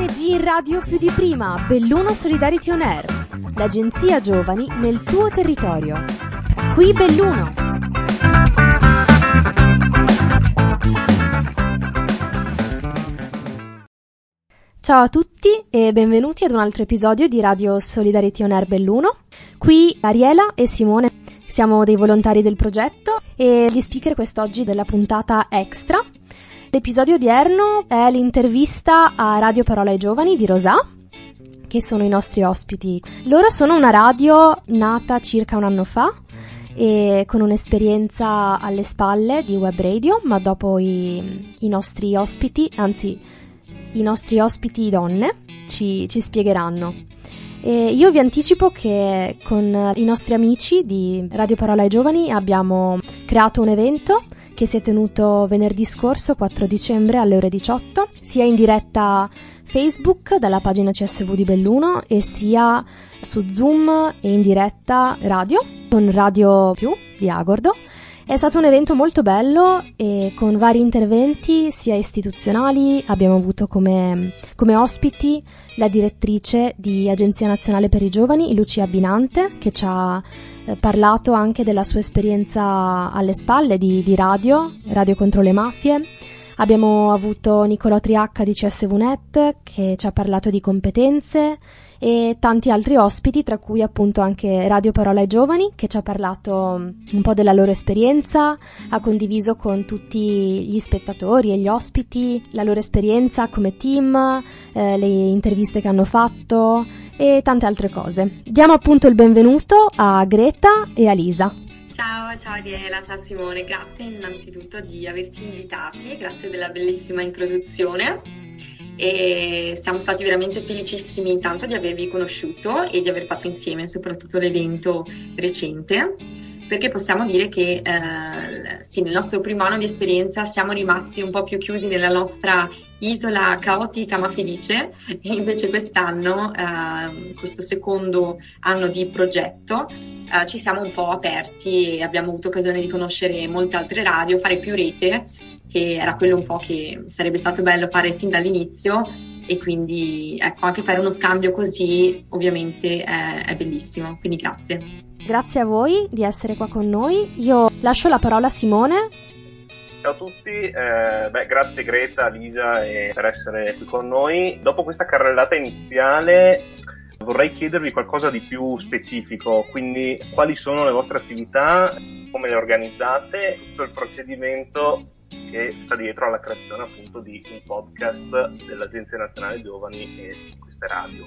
ONG in radio più di prima, Belluno Solidarity On Air, l'agenzia giovani nel tuo territorio. Qui Belluno. Ciao a tutti e benvenuti ad un altro episodio di Radio Solidarity On Air Belluno. Qui Ariela e Simone siamo dei volontari del progetto e gli speaker quest'oggi della puntata extra L'episodio odierno è l'intervista a Radio Parola ai Giovani di Rosà, che sono i nostri ospiti. Loro sono una radio nata circa un anno fa e con un'esperienza alle spalle di web radio, ma dopo i, i nostri ospiti, anzi i nostri ospiti donne, ci, ci spiegheranno. E io vi anticipo che con i nostri amici di Radio Parola ai Giovani abbiamo creato un evento che si è tenuto venerdì scorso 4 dicembre alle ore 18, sia in diretta Facebook dalla pagina CSV di Belluno e sia su Zoom e in diretta radio con Radio Più di Agordo. È stato un evento molto bello e con vari interventi sia istituzionali, abbiamo avuto come, come ospiti la direttrice di Agenzia Nazionale per i Giovani, Lucia Binante, che ci ha eh, parlato anche della sua esperienza alle spalle di, di radio, Radio contro le mafie. Abbiamo avuto Nicolò Triacca di CSVNet che ci ha parlato di competenze e tanti altri ospiti, tra cui appunto anche Radio Parola ai Giovani, che ci ha parlato mm, un po' della loro esperienza, ha condiviso con tutti gli spettatori e gli ospiti la loro esperienza come team, eh, le interviste che hanno fatto e tante altre cose. Diamo appunto il benvenuto a Greta e a Lisa. Ciao, ciao Adiela, ciao Simone, grazie innanzitutto di averci invitati, grazie della bellissima introduzione. E siamo stati veramente felicissimi intanto di avervi conosciuto e di aver fatto insieme soprattutto l'evento recente perché possiamo dire che eh, sì, nel nostro primo anno di esperienza siamo rimasti un po' più chiusi nella nostra isola caotica ma felice e invece quest'anno, eh, questo secondo anno di progetto, eh, ci siamo un po' aperti e abbiamo avuto occasione di conoscere molte altre radio, fare più rete che era quello un po' che sarebbe stato bello fare fin dall'inizio e quindi ecco anche fare uno scambio così ovviamente è, è bellissimo, quindi grazie. Grazie a voi di essere qua con noi. Io lascio la parola a Simone. Ciao a tutti, eh, beh, grazie Greta, Lisa per essere qui con noi. Dopo questa carrellata iniziale vorrei chiedervi qualcosa di più specifico, quindi quali sono le vostre attività, come le organizzate, tutto il procedimento che sta dietro alla creazione appunto di un podcast dell'Agenzia Nazionale Giovani e queste radio.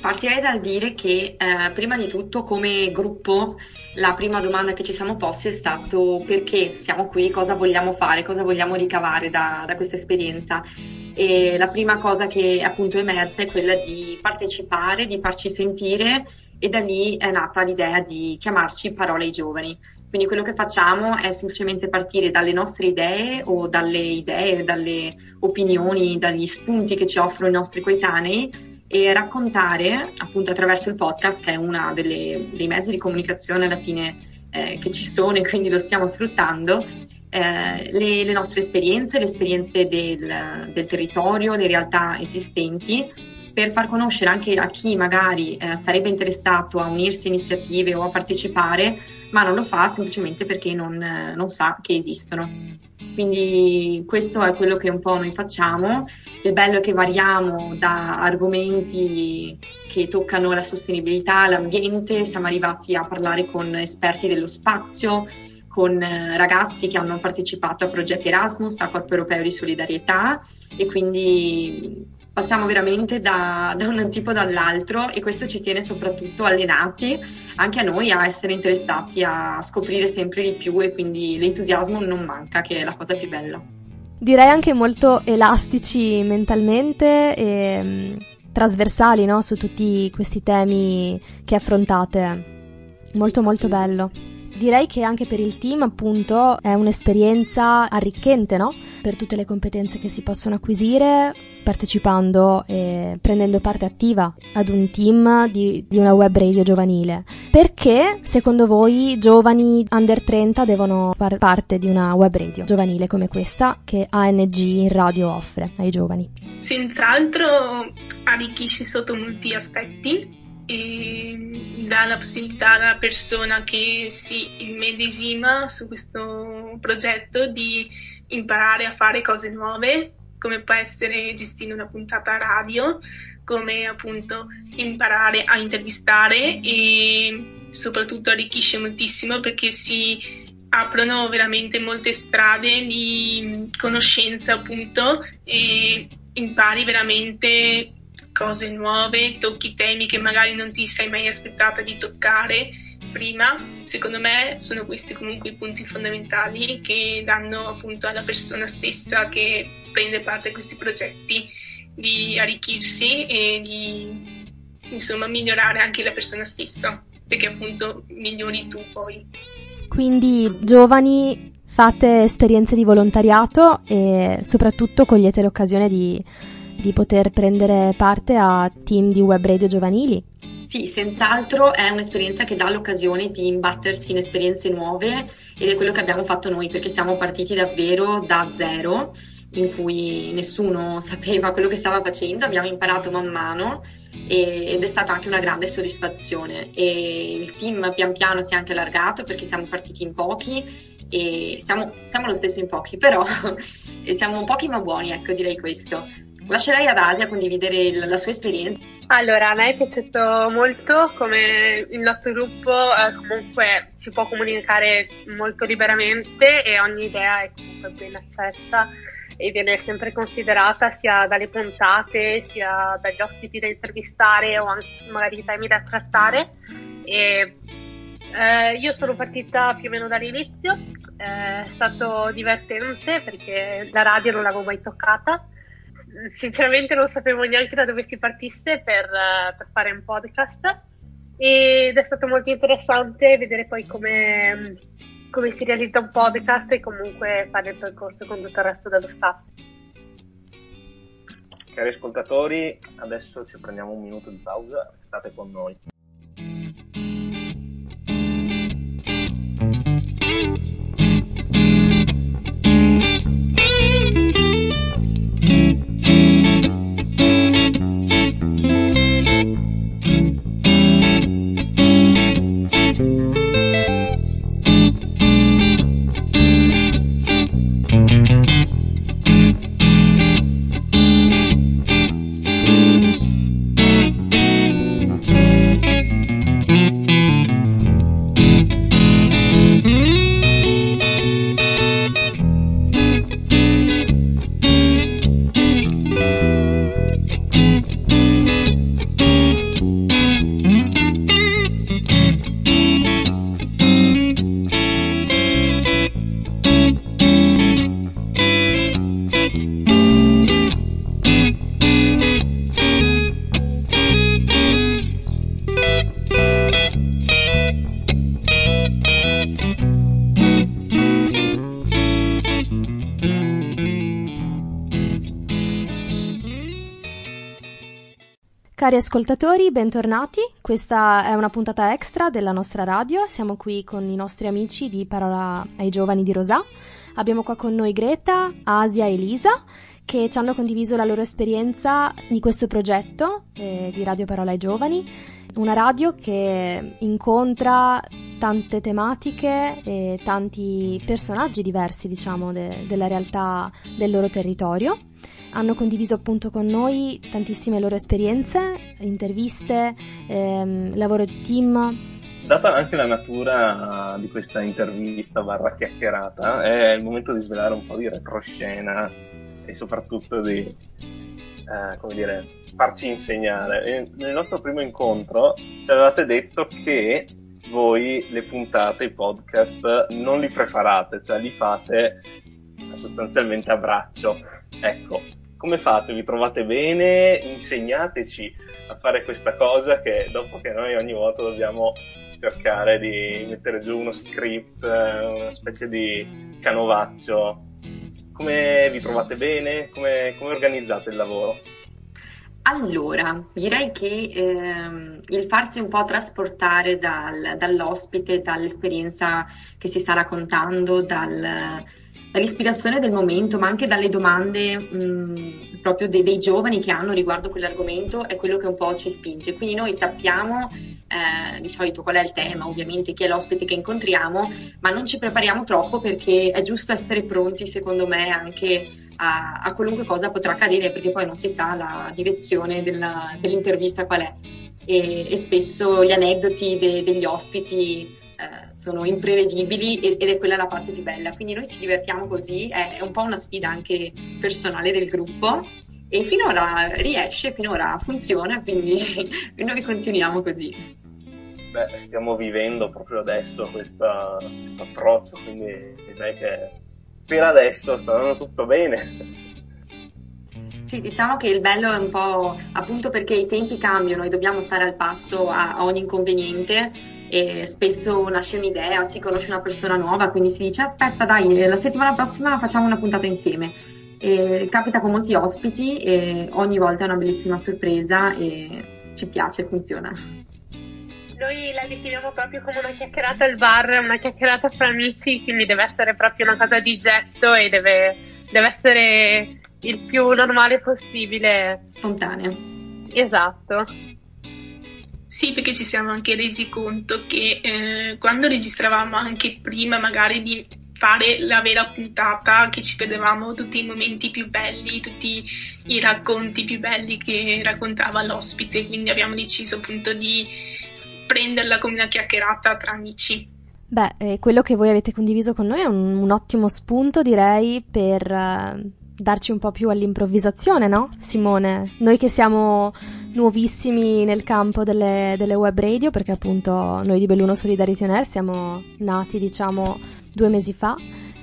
Partirei dal dire che eh, prima di tutto come gruppo la prima domanda che ci siamo posti è stato perché siamo qui, cosa vogliamo fare, cosa vogliamo ricavare da, da questa esperienza. E la prima cosa che appunto è emersa è quella di partecipare, di farci sentire e da lì è nata l'idea di chiamarci Parole ai Giovani quindi quello che facciamo è semplicemente partire dalle nostre idee o dalle idee, dalle opinioni, dagli spunti che ci offrono i nostri coetanei e raccontare appunto attraverso il podcast che è uno dei mezzi di comunicazione alla fine eh, che ci sono e quindi lo stiamo sfruttando eh, le, le, nostre esperienze, le esperienze del, del, territorio, le realtà esistenti per far conoscere anche a chi magari eh, sarebbe interessato a unirsi a iniziative o a partecipare ma non lo fa semplicemente perché non, non sa che esistono. Quindi questo è quello che un po' noi facciamo. Il bello è che variamo da argomenti che toccano la sostenibilità, l'ambiente, siamo arrivati a parlare con esperti dello spazio, con ragazzi che hanno partecipato a progetti Erasmus, a Corpo Europeo di Solidarietà e quindi passiamo veramente da, da un tipo dall'altro e questo ci tiene soprattutto allenati anche a noi a essere interessati a scoprire sempre di più e quindi l'entusiasmo non manca, che è la cosa più bella. Direi anche molto elastici mentalmente e mm, trasversali no? su tutti questi temi che affrontate. Molto molto bello. Direi che anche per il team, appunto, è un'esperienza arricchente, no? Per tutte le competenze che si possono acquisire partecipando e prendendo parte attiva ad un team di, di una web radio giovanile. Perché, secondo voi, giovani under 30 devono far parte di una web radio giovanile come questa che ANG in radio offre ai giovani? Senz'altro arricchisce sotto molti aspetti e dà la possibilità alla persona che si immedesima su questo progetto di imparare a fare cose nuove, come può essere gestire una puntata radio, come appunto imparare a intervistare e soprattutto arricchisce moltissimo perché si aprono veramente molte strade di conoscenza appunto e impari veramente cose nuove, tocchi temi che magari non ti sei mai aspettata di toccare prima. Secondo me sono questi comunque i punti fondamentali che danno appunto alla persona stessa che prende parte a questi progetti di arricchirsi e di insomma migliorare anche la persona stessa, perché appunto migliori tu poi. Quindi giovani fate esperienze di volontariato e soprattutto cogliete l'occasione di di poter prendere parte a team di web radio giovanili? Sì, senz'altro è un'esperienza che dà l'occasione di imbattersi in esperienze nuove ed è quello che abbiamo fatto noi perché siamo partiti davvero da zero in cui nessuno sapeva quello che stava facendo, abbiamo imparato man mano ed è stata anche una grande soddisfazione e il team pian piano si è anche allargato perché siamo partiti in pochi e siamo, siamo lo stesso in pochi però siamo pochi ma buoni, ecco direi questo. Lascerei ad Asia condividere il, la sua esperienza. Allora, a me è piaciuto molto come il nostro gruppo eh, comunque si può comunicare molto liberamente e ogni idea è comunque ben accetta e viene sempre considerata sia dalle puntate sia dagli ospiti da intervistare o anche magari i temi da trattare. E, eh, io sono partita più o meno dall'inizio, eh, è stato divertente perché la radio non l'avevo mai toccata sinceramente non sapevo neanche da dove si partisse per, eh, per, fare un podcast ed è stato molto interessante vedere poi come, come si realizza un podcast e comunque fare il percorso con tutto il resto dello staff. Cari ascoltatori, adesso ci prendiamo un minuto di pausa, state con noi. Cari ascoltatori, bentornati. Questa è una puntata extra della nostra radio. Siamo qui con i nostri amici di Parola ai Giovani di Rosà. Abbiamo qua con noi Greta, Asia e Elisa che ci hanno condiviso la loro esperienza di questo progetto eh, di Radio Parola ai Giovani. Una radio che incontra tante tematiche e tanti personaggi diversi, diciamo, de- della realtà del loro territorio hanno condiviso appunto con noi tantissime loro esperienze, interviste, ehm, lavoro di team. Data anche la natura di questa intervista barra chiacchierata, è il momento di svelare un po' di retroscena e soprattutto di, eh, come dire, farci insegnare. Nel nostro primo incontro ci avevate detto che voi le puntate, i podcast, non li preparate, cioè li fate sostanzialmente a braccio. Ecco, come fate? Vi trovate bene? Insegnateci a fare questa cosa che dopo che noi ogni volta dobbiamo cercare di mettere giù uno script, una specie di canovaccio. Come vi trovate bene? Come, come organizzate il lavoro? Allora, direi che ehm, il farsi un po' trasportare dal, dall'ospite, dall'esperienza che si sta raccontando, dal, dall'ispirazione del momento, ma anche dalle domande mh, proprio dei, dei, giovani che hanno riguardo quell'argomento, è quello che un po' ci spinge. Quindi noi sappiamo eh, di solito qual è il tema, ovviamente chi è l'ospite che incontriamo, ma non ci prepariamo troppo perché è giusto essere pronti, secondo me, anche a, a, qualunque cosa potrà accadere perché poi non si sa la direzione della, dell'intervista qual è e, e spesso gli aneddoti de, degli ospiti eh, sono imprevedibili ed è quella la parte più bella quindi noi ci divertiamo così è, è un po' una sfida anche personale del gruppo e finora riesce, finora funziona quindi noi continuiamo così Beh, stiamo vivendo proprio adesso questo approccio quindi direi che per adesso sta andando tutto bene. Sì, diciamo che il bello è un po' appunto perché i tempi cambiano e dobbiamo stare al passo a, a ogni inconveniente e spesso nasce un'idea, si conosce una persona nuova, quindi si dice aspetta dai, la settimana prossima facciamo una puntata insieme. E capita con molti ospiti e ogni volta è una bellissima sorpresa e ci piace, funziona. Noi la definiamo proprio come una chiacchierata al bar, una chiacchierata fra amici, quindi deve essere proprio una cosa di getto e deve, deve essere il più normale possibile. Spontanea. Esatto. Sì, perché ci siamo anche resi conto che eh, quando registravamo anche prima magari di fare la vera puntata, che ci vedevamo tutti i momenti più belli, tutti i racconti più belli che raccontava l'ospite, quindi abbiamo deciso appunto di prenderla come una chiacchierata tra amici. Beh, eh, quello che voi avete condiviso con noi è un, un ottimo spunto, direi, per uh, darci un po' più all'improvvisazione, no? Simone, noi che siamo nuovissimi nel campo delle, delle web radio, perché appunto noi di Belluno Solidarity On Air siamo nati, diciamo, due mesi fa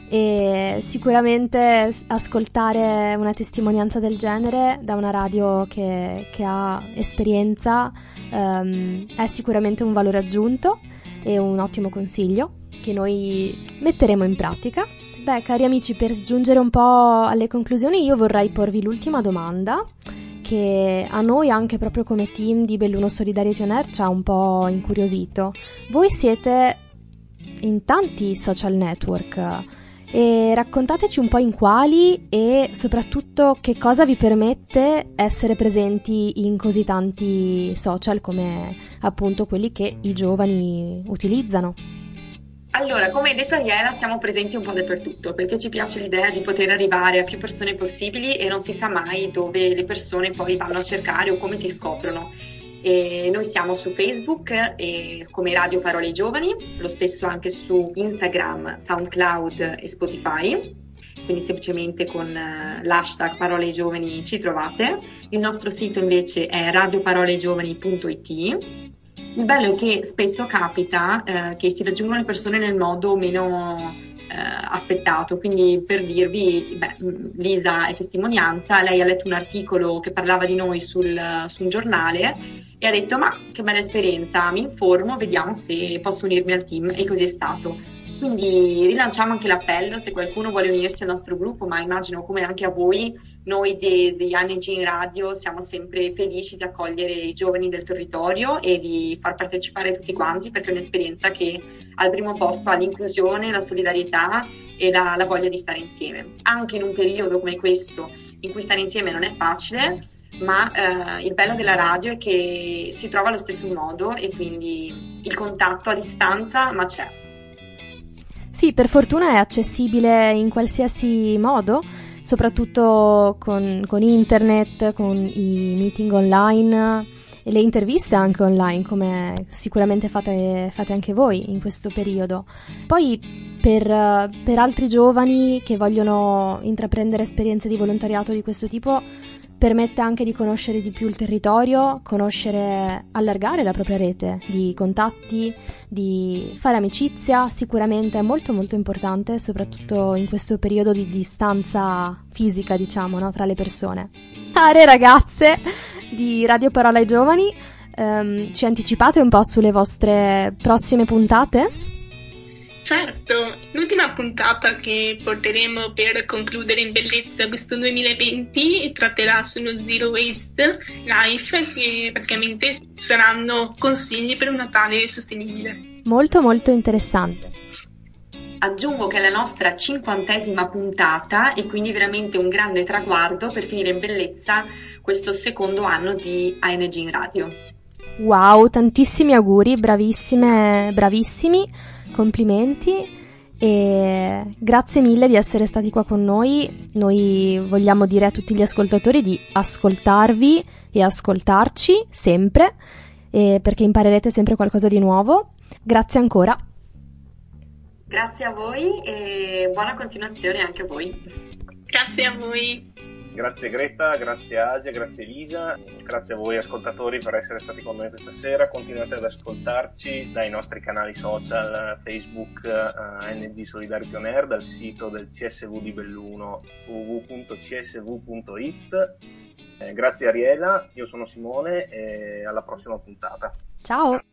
e sicuramente ascoltare una testimonianza del genere da una radio che, che ha esperienza um, è sicuramente un valore aggiunto e un ottimo consiglio che noi metteremo in pratica. Beh, cari amici, per giungere un po' alle conclusioni, io vorrei porvi l'ultima domanda che a noi, anche proprio come team di Belluno Solidarity On Air, ci ha un po' incuriosito. Voi siete in tanti social network e raccontateci un po' in quali e soprattutto che cosa vi permette essere presenti in così tanti social come appunto quelli che i giovani utilizzano. Allora, come hai detto Ariela, siamo presenti un po' dappertutto perché ci piace l'idea di poter arrivare a più persone possibili e non si sa mai dove le persone poi vanno a cercare o come ti scoprono. E noi siamo su Facebook eh, come Radio Parole Giovani, lo stesso anche su Instagram, SoundCloud e Spotify. Quindi semplicemente con uh, l'hashtag Parole Giovani ci trovate. Il nostro sito invece è radioparolegiovani.it. Il bello è che spesso capita eh, che si raggiungono le persone nel modo meno eh, aspettato. Quindi per dirvi, beh, Lisa è testimonianza, lei ha letto un articolo che parlava di noi sul, su un giornale e ha detto ma che bella esperienza, mi informo, vediamo se posso unirmi al team e così è stato. Quindi rilanciamo anche l'appello se qualcuno vuole unirsi al nostro gruppo, ma immagino come anche a voi, noi degli ANG radio siamo sempre felici di accogliere i giovani del territorio e di far partecipare tutti quanti perché è un'esperienza che al primo posto ha l'inclusione, la solidarietà e la, la voglia di stare insieme. Anche in un periodo come questo in cui stare insieme non è facile, ma eh, il bello della radio è che si trova allo stesso modo e quindi il contatto a distanza, ma c'è. Sì, per fortuna è accessibile in qualsiasi modo, soprattutto con, con internet, con i meeting online e le interviste anche online, come sicuramente fate, fate anche voi in questo periodo. Poi per, per altri giovani che vogliono intraprendere esperienze di volontariato di questo tipo, permette anche di conoscere di più il territorio, conoscere, allargare la propria rete di contatti, di fare amicizia, sicuramente è molto molto importante, soprattutto in questo periodo di distanza fisica, diciamo, no, tra le persone. Care ragazze di Radio Parola ai Giovani, Um, ci anticipate un po' sulle vostre prossime puntate? Certo, l'ultima puntata che porteremo per concludere in bellezza questo 2020 tratterà sullo Zero Waste Life che praticamente saranno consigli per un Natale sostenibile. Molto molto interessante. Aggiungo che è la nostra cinquantesima puntata e quindi veramente un grande traguardo per finire in bellezza questo secondo anno di ANG in radio. Wow, tantissimi auguri, bravissime, bravissimi complimenti e grazie mille di essere stati qua con noi. Noi vogliamo dire a tutti gli ascoltatori di ascoltarvi e ascoltarci sempre perché imparerete sempre qualcosa di nuovo. Grazie ancora. Grazie a voi e buona continuazione anche a voi. Grazie a voi. Grazie Greta, grazie Asia, grazie Elisa, grazie a voi ascoltatori per essere stati con noi questa sera. Continuate ad ascoltarci dai nostri canali social Facebook uh, eh, NG Solidarity On Air, dal sito del CSV di Belluno www.csv.it. Eh, grazie Ariela, io sono Simone e alla prossima puntata. Ciao!